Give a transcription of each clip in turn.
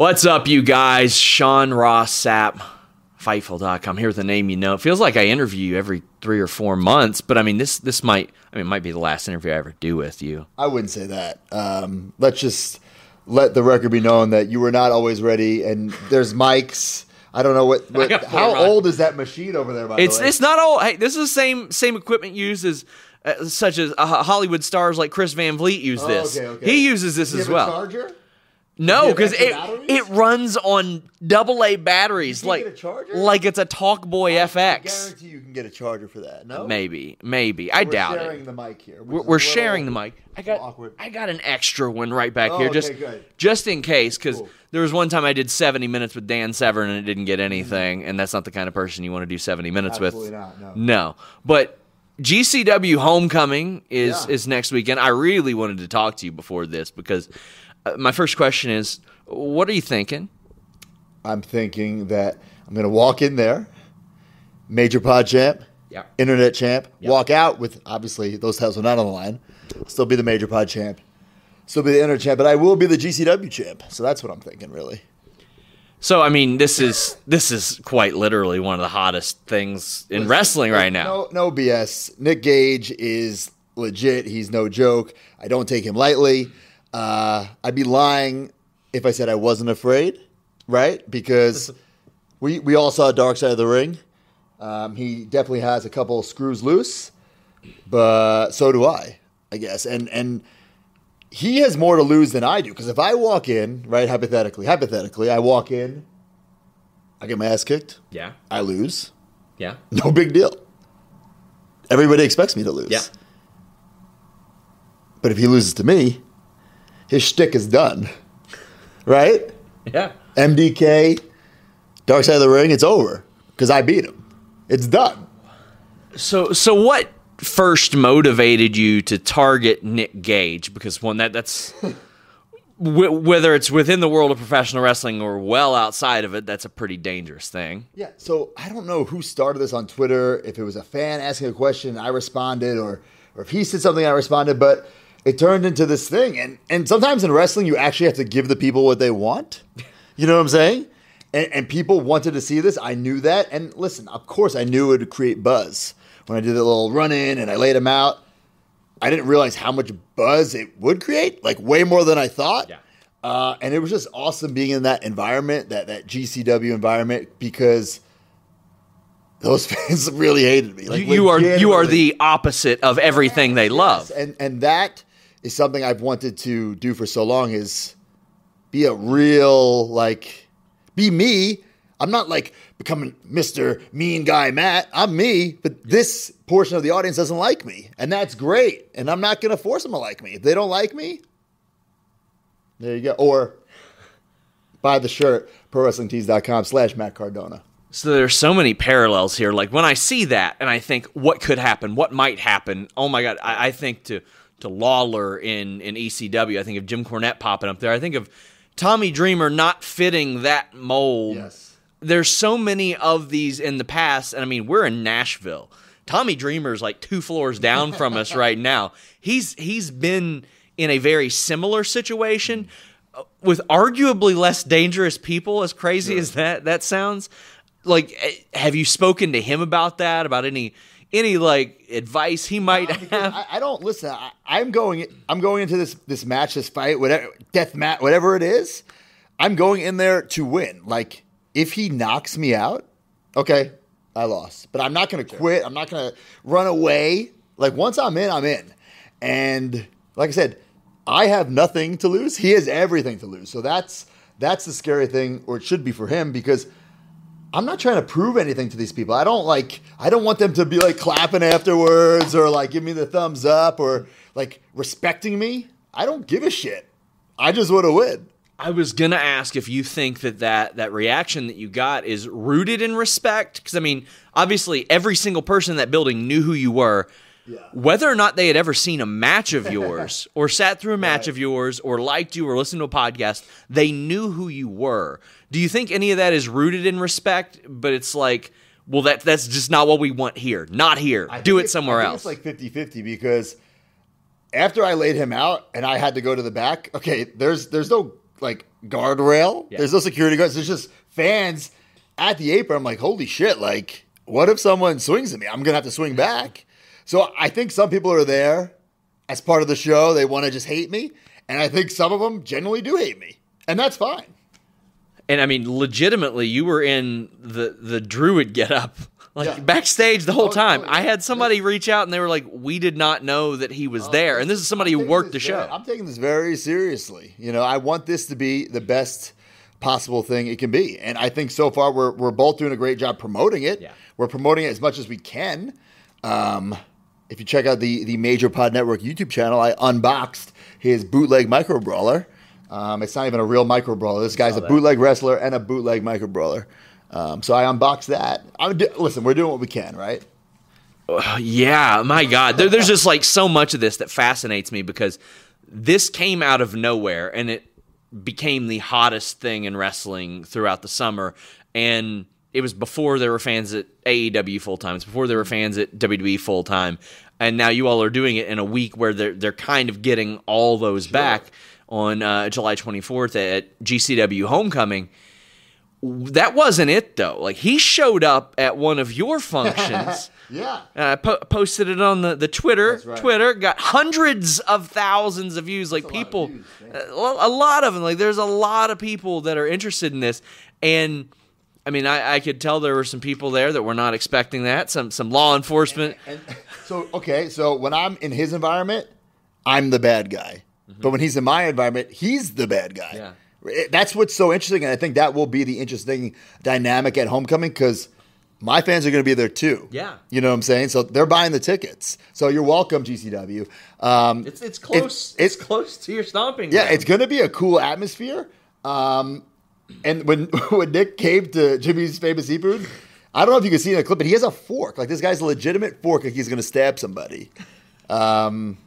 What's up, you guys? Sean Ross Sapp, Fightful.com. Here's the name you know. It feels like I interview you every three or four months, but I mean, this this might I mean, it might be the last interview I ever do with you. I wouldn't say that. Um, let's just let the record be known that you were not always ready, and there's mics. I don't know what. what how old is that machine over there? By it's the way, it's not old. Hey, this is the same same equipment used as uh, such as uh, Hollywood stars like Chris Van Vliet use Oh, this. okay, okay. He uses this as a well. charger? No, Do you have because it batteries? it runs on double A batteries, You like get a charger? like it's a Talkboy I FX. guarantee you can get a charger for that. No, Maybe, maybe. I doubt it. We're sharing the mic here. We're, we're sharing the mic. I got awkward. I got an extra one right back Oh, here, okay, just good. just in case, because Cool. there was one time I did 70 minutes with Dan Severn and it didn't get anything, and that's not the kind of person you want to do 70 minutes Mm-hmm. Absolutely with. not, no. no, but. GCW Homecoming is Yeah. is next weekend. I really wanted to talk to you before this because uh, my first question is, what are you thinking? I'm thinking that I'm going to walk in there, major pod champ, Yeah. internet champ, walk out with obviously those titles are not on the line. Still be the major pod champ, still be the internet champ, but I will be the GCW champ. So that's what I'm thinking, really. So I mean, this is this is quite literally one of the hottest things in wrestling right now. No, no BS. Nick Gage is legit. He's no joke. I don't take him lightly. Uh, I'd be lying if I said I wasn't afraid, right? Because we we all saw Dark Side of the Ring. Um, he definitely has a couple screws loose, but so do I, I guess. And and he has more to lose than I do. Because if I walk in, right, hypothetically, hypothetically, I walk in, I get my ass kicked, Yeah, I lose. yeah. No big deal. Everybody expects me to lose. Yeah. But if he loses to me, his shtick is done. Right? Yeah. MDK, Dark Side of the Ring, it's over. Because I beat him. It's done. So so what first motivated you to target Nick Gage? Because one that that's w- whether it's within the world of professional wrestling or well outside of it, that's a pretty dangerous thing. Yeah. So I don't know who started this on Twitter, if it was a fan asking a question, I responded, or or if he said something, I responded, but it turned into this thing. And and sometimes in wrestling, you actually have to give the people what they want. You know what I'm saying? And, and people wanted to see this. I knew that. And listen, of course, I knew it would create buzz when I did the little run in and I laid him out. I didn't realize how much buzz it would create, like way more than I thought. Yeah. Uh, and it was just awesome being in that environment, that that GCW environment, because those fans really hated me. Like you, you are you are the opposite of everything they love. and and that is something I've wanted to do for so long is be a real like be me. I'm not like becoming Mr. Mean Guy Matt. I'm me, but this portion of the audience doesn't like me, and that's great. And I'm not going to force them to like me. If they don't like me, there you go. Or buy the shirt, prowrestlingtees.com slash Matt Cardona. So there's so many parallels here. Like when I see that and I think what could happen, what might happen. Oh my god, I, I think to to Lawler in in ECW. I think of Jim Cornette popping up there. I think of Tommy Dreamer not fitting that mold. Yes. There's so many of these in the past, and I mean we're in Nashville. Tommy Dreamer's like two floors down from us right now. He's he's been in a very similar situation uh, with arguably less dangerous people. As crazy as that that sounds, like eh, have you spoken to him about that? About any any like advice he might Because have? I, I don't listen. I, I'm going. I'm going into this this match, this fight, whatever death mat, whatever it is. I'm going in there to win. Like if he knocks me out, okay, I lost. But I'm not going to quit. I'm not going to run away. Like once I'm in, I'm in. And like I said, I have nothing to lose. He has everything to lose. So that's that's the scary thing, or it should be for him, because I'm not trying to prove anything to these people. I don't like I don't want them to be like clapping afterwards or like give me the thumbs up or like respecting me. I don't give a shit. I just want to win. I was gonna ask if you think that that, that reaction that you got is rooted in respect, because I mean, obviously, every single person in that building knew who you were. Yeah. Whether or not they had ever seen a match of yours, or sat through a match of yours, or liked you, or listened to a podcast, they knew who you were. Do you think any of that is rooted in respect? But it's like, well, that that's just not what we want here. Not here. I Do it somewhere I else. It's like 50-50 because after I laid him out and I had to go to the back, okay, there's there's no like guardrail. Yeah. There's no security guards. There's just fans at the apron. I'm like, holy shit, like what if someone swings at me? I'm gonna have to swing back. So I think some people are there as part of the show. They want to just hate me. And I think some of them genuinely do hate me. And that's fine. And I mean, legitimately, you were in the the druid getup, like Yeah. backstage the whole Oh, time. oh, I had somebody reach out and they were like, "We did not know that he was there." And this is somebody who worked the show. very- I'm taking this very seriously. You know, I want this to be the best possible thing it can be. And I think so far we're, we're both doing a great job promoting it. Yeah. We're promoting it as much as we can. Um, if you check out the, the Major Pod Network YouTube channel, I unboxed his bootleg micro brawler. Um, it's not even a real micro brawler. This guy's a bootleg wrestler and a bootleg micro brawler. Um, so I unboxed that. I'm do- listen, we're doing what we can, right? Yeah, my God. There, there's just like so much of this that fascinates me because this came out of nowhere and it became the hottest thing in wrestling throughout the summer. And it was before there were fans at AEW full time. It's before there were fans at WWE full time. And now you all are doing it in a week where they're they're kind of getting all those back on uh, July 24th at GCW Homecoming that wasn't it though. Like he showed up at one of your functions. Yeah. And I po- posted it on the, the Twitter. That's right. Twitter got hundreds of thousands of views. Like a lot people, views, a a lot of them. Like there's a lot of people that are interested in this. And I mean, I, I could tell there were some people there that were not expecting that. Some some law enforcement. And so okay, so when I'm in his environment, I'm the bad guy. But when he's in my environment, he's the bad guy. Yeah. It- That's what's so interesting, and I think that will be the interesting dynamic at homecoming because my fans are going to be there too. Yeah. you know what I'm saying. So they're buying the tickets. So you're welcome, GCW. Um, It's it's close- it's close to your stomping. yeah, it's going to be a cool atmosphere. Um, and when when Nick came to Jimmy's famous seafood, I don't know if you can see in the clip, but he has a fork. Like this guy's a legitimate fork, like he's going to stab somebody. Um,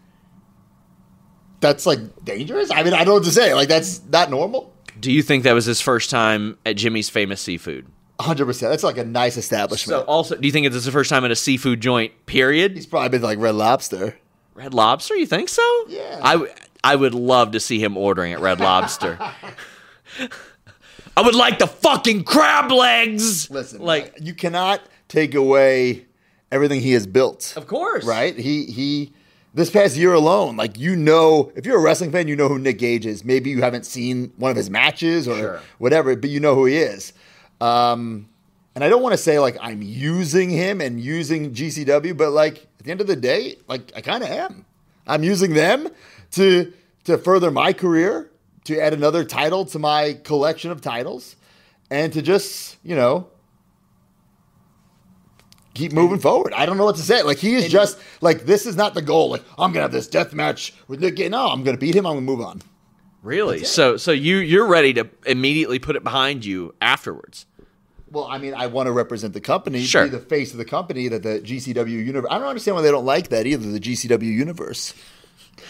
that's like dangerous. I mean, I don't know what to say. Like that's not normal. Do you think that was his first time at Jimmy's Famous Seafood? Hundred percent. That's like a nice establishment. So also, do you think it's his first time at a seafood joint? Period. He's probably been to, like Red Lobster. Red Lobster? You think so? Yeah. I, I would love to see him ordering at Red Lobster. I would like the fucking crab legs. Listen, like, you cannot take away everything he has built. of course, right? He he. This past year alone, like you know, if you're a wrestling fan, you know who Nick Gage is. Maybe you haven't seen one of his matches or Sure. whatever, but you know who he is. Um, and I don't want to say like I'm using him and using GCW, but like at the end of the day, like I kind of am. I'm using them to to further my career, to add another title to my collection of titles, and to just you know keep moving forward. I don't know what to say. Like he is just like this is not the goal. Like I'm gonna have this death match with Nick. No, I'm gonna beat him. I'm gonna move on. Really? So, so you you're ready to immediately put it behind you afterwards? Well, I mean, I want to represent the company, Sure. be the face of the company that the GCW universe. I don't understand why they don't like that either. The GCW universe.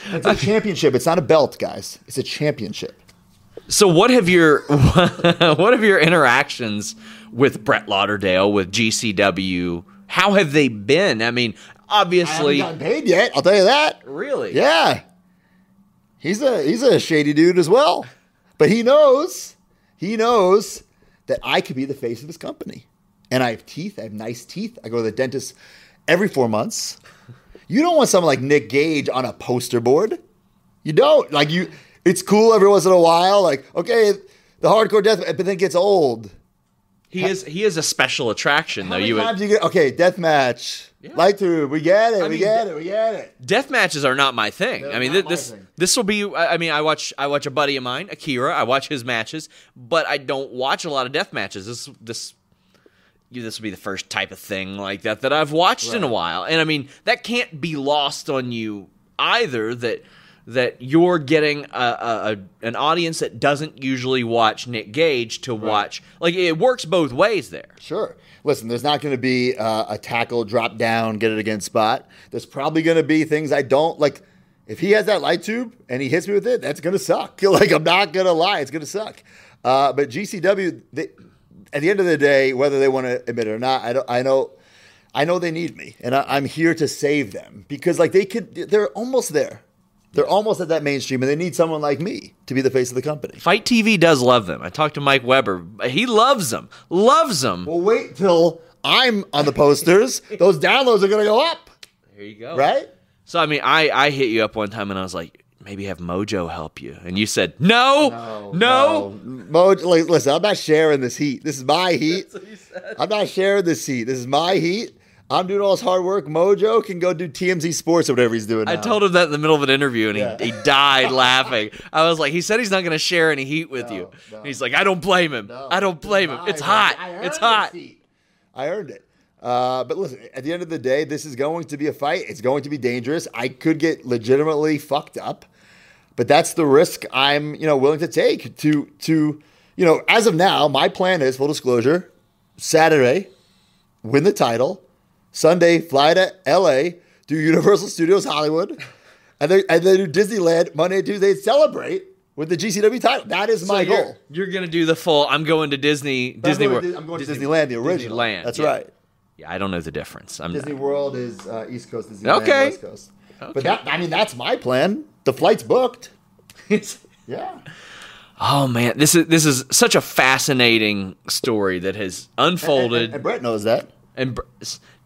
It's a championship. It's not a belt, guys. It's a championship. So what have your what have your interactions with Brett Lauderdale with GCW? How have they been? I mean, I obviously, haven't gotten paid yet. I'll tell you that. really, Yeah, he's a he's a shady dude as well, but he knows he knows that I could be the face of his company, and I have teeth. I have nice teeth. I go to the dentist every four months. You don't want someone like Nick Gage on a poster board. You don't like you. It's cool every once in a while. Like okay, the hardcore death, but then it gets old. He is he is a special attraction How though. You would, you get okay death match, light through. We get it. we mean, get it. We get it. death matches are not my thing. They're I mean, my this thing. this will be. I I mean, I watch I watch a buddy of mine, Akira. I watch his matches, but I don't watch a lot of death matches. This this. you- This will be the first type of thing like that that I've watched in a while, and I mean that can't be lost on you either. That that you're getting a, a, a an audience that doesn't usually watch Nick Gage to watch. Like it works both ways there. Sure. Listen, there's not going to be uh, a tackle, drop down, get it against spot. There's probably going to be things I don't like. If he has that light tube and he hits me with it, that's going to suck. Like I'm not going to lie, it's going to suck. Uh, but GCW, they, at the end of the day, whether they want to admit it or not, I don't. I know. I know they need me, and I, I'm here to save them because, like, they could. They're almost there. They're almost at that mainstream, and they need someone like me to be the face of the company. FITE TV does love them. I talked to Mike Weber. He loves them. Loves them. Well, wait till I'm on the posters. Those downloads are going to go up, There you go. right? So I mean, I I hit you up one time and I was like, maybe have Mojo help you, and you said no, no. Mo, like, listen, I'm not sharing this heat. This is my heat. I'm not sharing this heat. This is my heat. I'm doing all this hard work. Mojo can go do TMZ Sports or whatever he's doing. I told him that in the middle of an interview, and he, Yeah. he died laughing. I was like, he said he's not going to share any heat with you. no. He's like, I don't blame him. No, I don't blame him. It's hot. It's hot. I earned it. Uh, but listen, at the end of the day, this is going to be a fight. It's going to be dangerous. I could get legitimately fucked up, but that's the risk I'm, you know, willing to take. To to, you know, as of now, my plan is full disclosure: Saturday, win the title. Sunday, fly to L.A., do Universal Studios Hollywood, and then and then do Disneyland Monday, Tuesday, celebrate with the GCW title. That is my So you're- goal. You're, going to do the full. I'm going to Disney. I'm Disney World. to- I'm going to Disneyland, the original. Disneyland. That's yeah. right. Yeah, I don't know the difference. I'm Disney World is uh, East Coast, Disneyland Okay. West Coast. But that, I mean, that's my plan. The flight's booked. Yeah. Oh man, this is this is such a fascinating story that has unfolded. And, and Brett knows that. And, Br-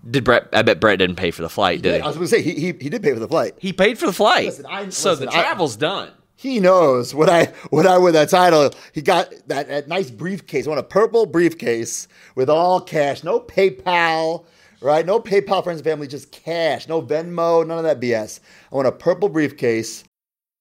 did Brett? I bet Brett didn't pay for the flight, did Yeah, he? I was going to say he, he he did pay for the flight. He paid for the flight. Listen, I- so listen, the I- travel's done. He knows what I when I win that title. He got that, that nice briefcase. I want a purple briefcase with all cash, no PayPal, right? No PayPal friends and family, just cash, no Venmo, none of that BS. I want a purple briefcase.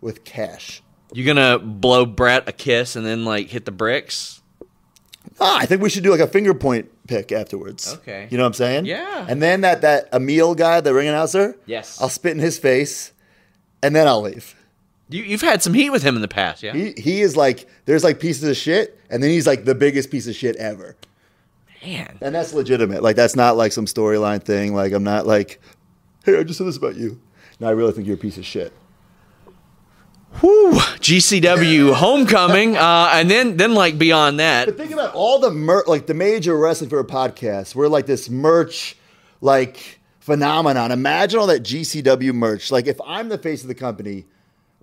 With cash. You gonna blow Brett a kiss and then like hit the bricks? Ah, I think we should do like a finger point pick afterwards. Okay. You know what I'm saying? Yeah. And then that that Emil guy, the ring announcer. Yes. I'll spit in his face, and then I'll leave. You, you've had some heat with him in the past, yeah. He he is like there's like pieces of shit, and then he's like the biggest piece of shit ever. Man, And that's legitimate. Like that's not like some storyline thing. Like I'm not like, hey, I just said this about you. No, I really think you're a piece of shit. Whew. GCW homecoming, uh, and then then like beyond that, But think about all the mer- like the major wrestling for a podcast. We're like this merch like phenomenon. Imagine all that GCW merch. Like if I'm the face of the company,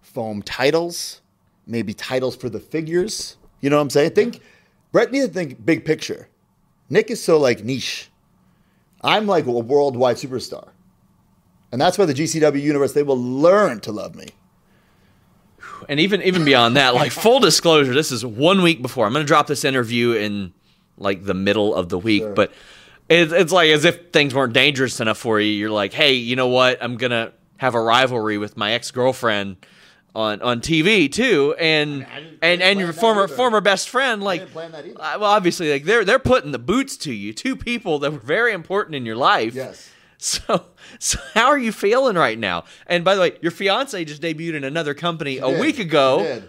foam titles, maybe titles for the figures. You know what I'm saying? Think Brett needs to think big picture. Nick is so like niche. I'm like a worldwide superstar. And that's why the GCW universe, they will learn to love me. And even even beyond that, like full disclosure, this is one week before. I'm gonna drop this interview in like the middle of the week, but it's it's like as if things weren't dangerous enough for you. You're like, hey, you know what? I'm gonna have a rivalry with my ex girlfriend on on TV too, and I and and your former former best friend, like, didn't plan that uh, well, obviously, like they're they're putting the boots to you, two people that were very important in your life. Yes. So, so how are you feeling right now? And by the way, your fiance just debuted in another company a Did. week ago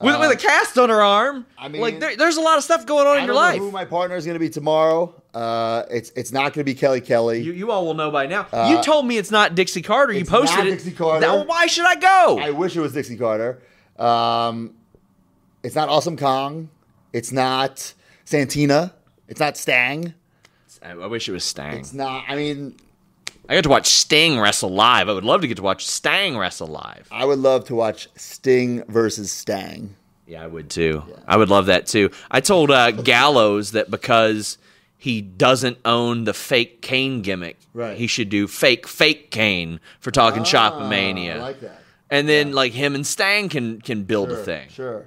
with, with a cast on her arm. I mean- like there, there's a lot of stuff going on I in don't your know life. who my partner is going to be tomorrow. Uh, it's it's not going to be Kelly Kelly. you, you all will know by now. you told me it's not Dixie Carter. You Uh, posted not it. Dixie Carter. Now, why should I go? I wish it was Dixie Carter. Um, it's not Awesome Kong. It's not Santina. It's not Stang. I, I wish it was Stang. It's not. I mean, I got to watch Sting wrestle live. I would love to get to watch Stang wrestle live. I would love to watch Sting versus Stang. Yeah, I would too. I would love that too. I told uh, Gallows that because he doesn't own the fake Kane gimmick, Right. he should do fake fake Kane for talking Shop Mania. Ah, I like that. And then like him and Stang can can build a thing. Sure.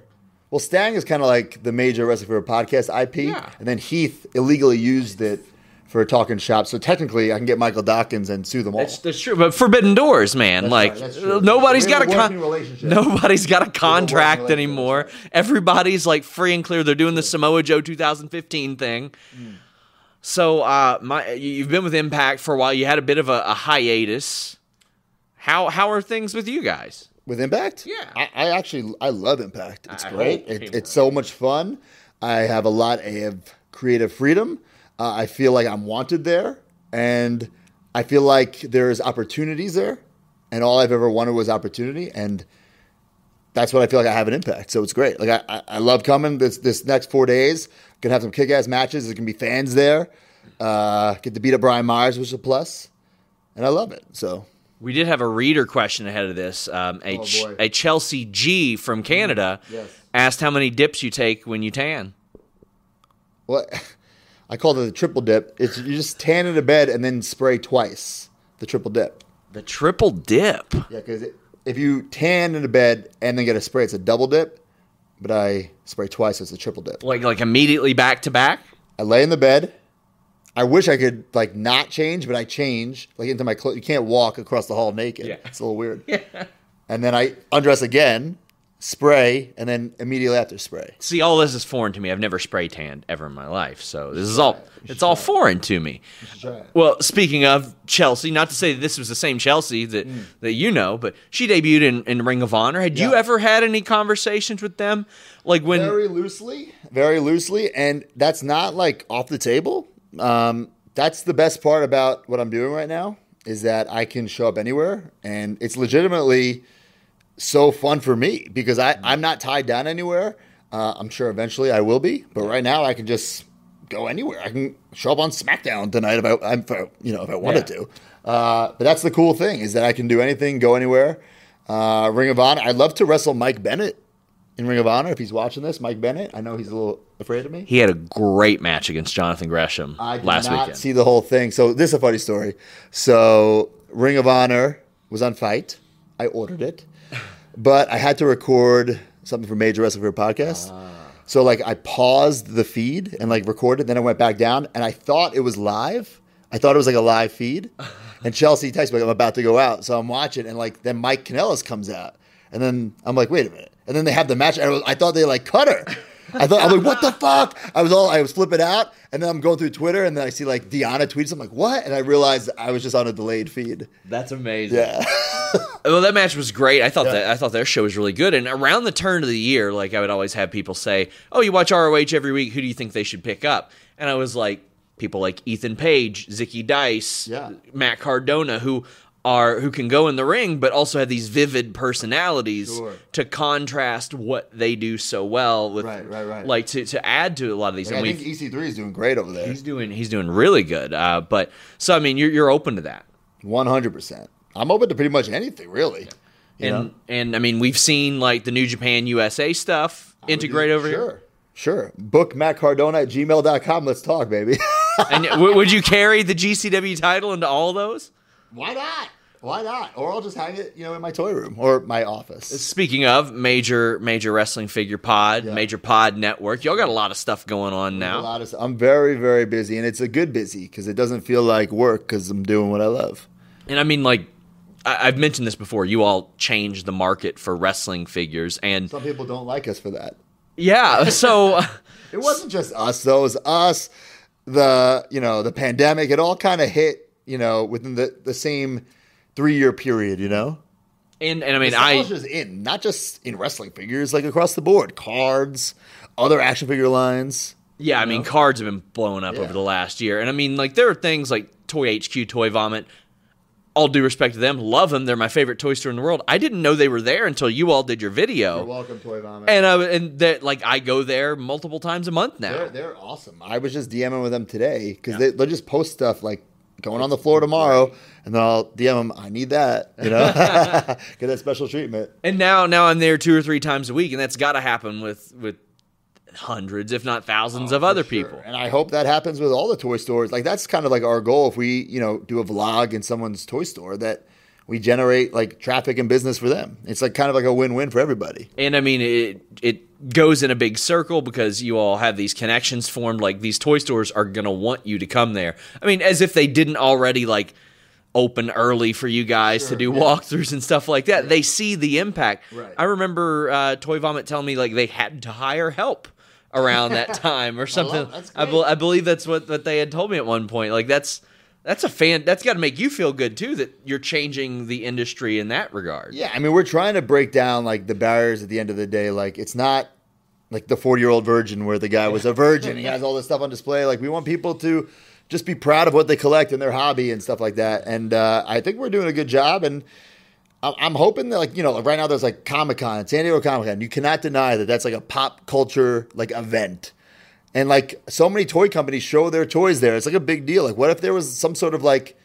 Well, Stang is kind of like the major Wrestling for a podcast IP, Yeah. and then Heath illegally used it for a talking shop. So technically, I can get Michael Dawkins and sue them all. That's, that's true, but Forbidden Doors, man. That's like right, nobody's got a con- nobody's got a contract anymore. Everybody's like free and clear. They're doing the Samoa Joe 2015 thing. Hmm. So, uh, my you- you've been with Impact for a while. You had a bit of a, a hiatus. How how are things with you guys? With Impact? Yeah. I, I actually I love Impact. It's I great. It, it's so much fun. I have a lot of creative freedom. Uh, I feel like I'm wanted there, and I feel like there's opportunities there. And all I've ever wanted was opportunity, and that's what I feel like I have an impact. So it's great. Like I, I, I love coming this this next four days. Gonna have some kick ass matches. There's gonna be fans there. Uh, get to beat up Brian Myers, which is a plus, and I love it. So We did have a reader question ahead of this. Um, a, Oh, Ch- a Chelsea G from Canada Yes. asked how many dips you take when you tan. What I call it the triple dip. It's you just tan in a bed and then spray twice. The triple dip. The triple dip. Yeah, because if you tan in a bed and then get a spray, it's a double dip. But I spray twice, so it's a triple dip. Like like immediately back to back. I lay in the bed. I wish I could like not change, but I change like into my clothes. You can't walk across the hall naked. Yeah. It's a little weird. yeah. And then I undress again, spray, and then immediately after spray. See, all this is foreign to me. I've never spray tanned ever in my life, so this is all it's all foreign to me. Well, speaking of Chelsea, not to say that this was the same Chelsea that that you know, but she debuted in, in Ring of Honor. Had you Mm. Yeah. ever had any conversations with them, like when? very loosely, very loosely, and that's not like off the table. Um, that's the best part about what I'm doing right now is that I can show up anywhere, and it's legitimately so fun for me because I I'm not tied down anywhere. Uh, I'm sure eventually I will be, but right now I can just go anywhere. I can show up on SmackDown tonight if I, if I you know if I wanted Yeah. to. Uh, but that's the cool thing is that I can do anything, go anywhere. Uh, Ring of Honor. I'd love to wrestle Mike Bennett in Ring of Honor if he's watching this. Mike Bennett. I know he's a little afraid of me. He had a great match against Jonathan Gresham I did last not weekend. see the whole thing. So this is a funny story. So Ring of Honor was on FITE. I ordered it, but I had to record something for Major Wrestling for a podcast. Ah. So like I paused the feed and like recorded, then I went back down, and I thought it was live. I thought it was like a live feed. And Chelsea texts me, like, I'm about to go out. So I'm watching, and like then Mike Kanellis comes out. And then I'm like, wait a minute. And then they have the match. And I, was, I thought they like cut her. I thought I'm like, what the fuck? I was all I was flipping out, and then I'm going through Twitter, and then I see like Deanna tweets. I'm like, what? And I realized I was just on a delayed feed. That's amazing. Yeah, Well, that match was great. I thought Yeah. that I thought their show was really good. And around the turn of the year, like I would always have people say, "Oh, you watch ROH every week. Who do you think they should pick up?" And I was like, people like Ethan Page, Zicky Dice, Yeah. Matt Cardona, who are who can go in the ring, but also have these vivid personalities Sure. to contrast what they do so well with, Right, right, right. like to to add to a lot of these. Like, and I think EC3 is doing great over there. he's doing he's doing really good. Uh, but so I mean, you're you're open to that. 100. percent I'm open to pretty much anything, really. You and know? and I mean, we've seen like the New Japan USA stuff integrate over sure. here. Sure. Book Matt Cardona at gmail.com. Let's talk, baby. And w- would you carry the GCW title into all those? Why not? Why not? Or I'll just hang it, you know, in my toy room or my office. Speaking of major major wrestling figure pod, Yeah. major pod network, y'all got a lot of stuff going on A now. lot of. I'm very, very busy, and it's a good busy because it doesn't feel like work because I'm doing what I love. And I mean, like, I- I've mentioned this before. You all changed the market for wrestling figures, and Some people don't like us for that. yeah, so It wasn't just us though. It was us, the you know the pandemic. It all kind of hit you know within the the same three year period. You know, and and I mean, I nostalgia's in not just in wrestling figures, like across the board, cards, other action figure lines. yeah, I mean, cards have been blowing up Yeah. over the last year, and I mean, like, there are things like Toy HQ, Toy Vomit. All due respect to them, love them. They're my favorite toy store in the world. I didn't know they were there until you all did your video. You're welcome, Toy Vomit. and uh, and that like I go there multiple times a month now. They're, they're awesome. I was just DMing with them today because they, they'll just post stuff like going on the floor tomorrow, and then I'll DM them. I need that, you know, get that special treatment. And now now I'm there two or three times a week, and that's got to happen with with hundreds, if not thousands, oh, of other people. And I hope that happens with all the toy stores. Like that's kind of like our goal. If we, you know, do a vlog in someone's toy store, that we generate like traffic and business for them. It's like kind of like a win-win for everybody. And I mean, it it goes in a big circle because you all have these connections formed. Like these toy stores are gonna want you to come there. I mean, as if they didn't already like open early for you guys to do walkthroughs and stuff like that. They see the impact. Right. I remember uh, Toy Vomit telling me like they had to hire help around that time or something. that's I, be- I believe that's what, what they had told me at one point. Like that's that's a fan. That's got to make you feel good too that you're changing the industry in that regard. Yeah, I mean, we're trying to break down like the barriers at the end of the day. Like it's not like the 40-year-old virgin where the guy was a virgin. he has all this stuff on display. Like we want people to just be proud of what they collect and their hobby and stuff like that. And uh, I think we're doing a good job. And I'm hoping that like you know right now there's like Comic Con, San Diego Comic Con. You cannot deny that that's like a pop culture like event. And like so many toy companies show their toys there. It's like a big deal. Like what if there was some sort of like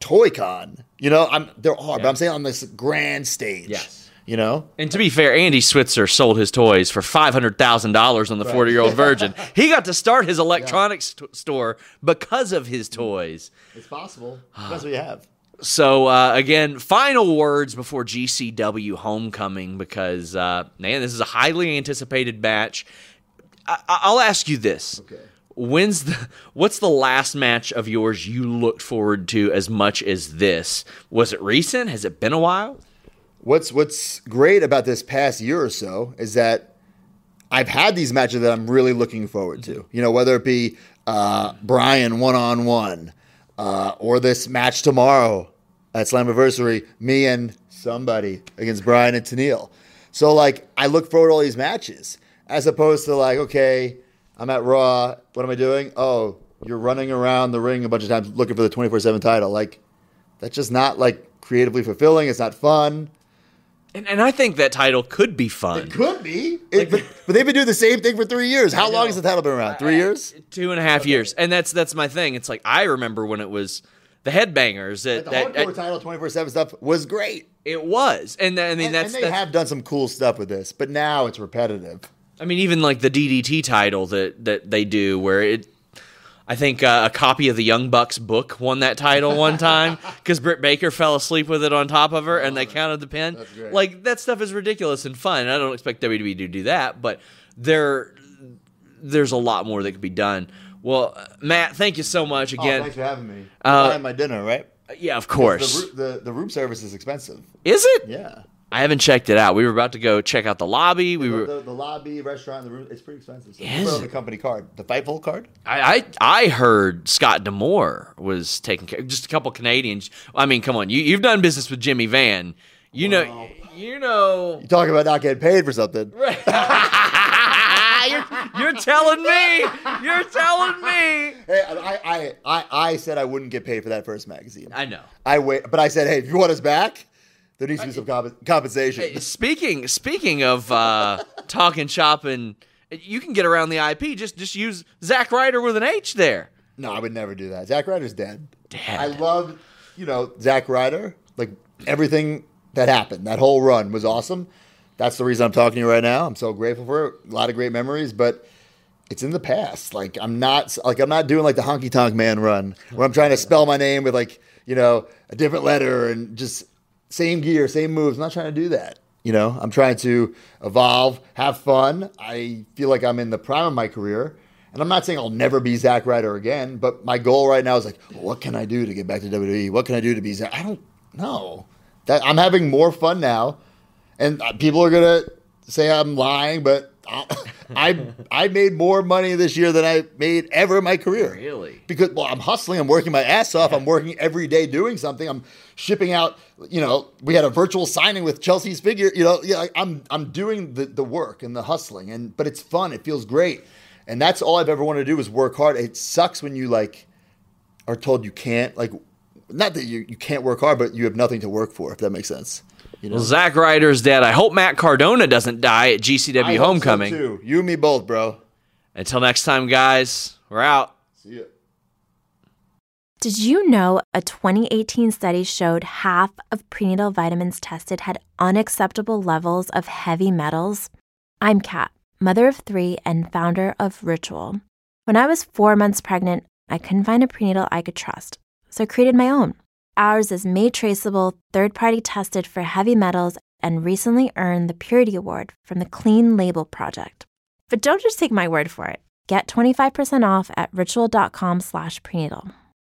Toy Con? You know, I'm there are, but I'm saying on this grand stage. Yes. You know? And to be fair, Andy Stitzer sold his toys for five hundred thousand dollars on the forty year old virgin. He got to start his electronics st- store because of his toys. It's possible. That's what you have. So uh, again, final words before GCW Homecoming because uh, man, this is a highly anticipated match. I- I- I'll ask you this: Okay. When's the what's the last match of yours you looked forward to as much as this? Was it recent? Has it been a while? What's what's great about this past year or so is that I've had these matches that I'm really looking forward to. You know, whether it be uh, Brian one on one, or this match tomorrow at Slammiversary, me and somebody against Brian and Tenille. So like, I look forward to all these matches as opposed to like, okay, I'm at Raw. What am I doing? Oh, you're running around the ring a bunch of times looking for the 24 seven title. Like, that's just not like creatively fulfilling. It's not fun. And, and I think that title could be fun. It could be, It- but, but they've been doing the same thing for three years. How long has the title been around? Three years. Two and a half years, and that's that's my thing. It's like I remember when it was the headbangers. That, The that, hardcore title, twenty four seven stuff was great. it was, and I mean And, that's, and they that's have done some cool stuff with this, but now it's repetitive. I mean even like the DDT title that that they do, where it. I think uh, a copy of the Young Bucks book won that title one time because Britt Baker fell asleep with it on top of her, and they counted the pin. That's great. Like that stuff is ridiculous and fun. and I don't expect WWE to do that, but there, there's a lot more that could be done. Well, uh, Matt, thank you so much again. oh, thanks for having me. Uh, Buying my dinner, right? Yeah, of course. The, the the room service is expensive. Is it? Yeah. I haven't checked it out. We were about to go check out the lobby. We The, were. the, the lobby, restaurant, the room, it's pretty expensive. So Is the company card, the Fightful card. I, I I heard Scott D'Amore was taking care. Just a couple Canadians. I mean, come on, you you've done business with Jimmy Van. You know, you know. You talk about not getting paid for something. you're, you're telling me. You're telling me. Hey, I, I, I, I said I wouldn't get paid for that first magazine. I know. I wait, but I said, hey, if you want us back, there needs to be some comp- compensation. Speaking speaking of uh, talking shop and you can get around the IP. Just just use Zack Ryder with an H there. No, I would never do that. Zack Ryder's dead. Dead. I love, you know, Zack Ryder. Like everything that happened, that whole run was awesome. That's the reason I'm talking to you right now. I'm so grateful for it. A lot of great memories, but it's in the past. Like I'm not like I'm not doing like the honky tonk man run where I'm trying to spell my name with like you know, a different letter and just same gear, same moves. I'm not trying to do that. You know, I'm trying to evolve, have fun. I feel like I'm in the prime of my career. And I'm not saying I'll never be Zack Ryder again, but my goal right now is like, what can I do to get back to WWE? What can I do to be Zack? I don't know. That I'm having more fun now, and uh, people are gonna say I'm lying, but I I made more money this year than I made ever in my career. Really? Because well, I'm hustling. I'm working my ass off. I'm working every day doing something. I'm shipping out. You know, we had a virtual signing with Chelsea's figure. You know, yeah, I'm I'm doing the the work and the hustling, and but it's fun. It feels great, and that's all I've ever wanted to do is work hard. It sucks when you like are told you can't like. Not that you, you can't work hard, but you have nothing to work for, if that makes sense. You know? Well, Zack Ryder's dead. I hope Matt Cardona doesn't die at GCW I Homecoming. So too. You and me both, bro. Until next time, guys, we're out. See ya. Did you know a 2018 study showed half of prenatal vitamins tested had unacceptable levels of heavy metals? I'm Kat, mother of three and founder of Ritual. When I was four months pregnant, I couldn't find a prenatal I could trust, so I created my own. Ours is made traceable, third party tested for heavy metals, and recently earned the Purity Award from the Clean Label Project. But don't just take my word for it. Get 25% off at ritual.com slash prenatal.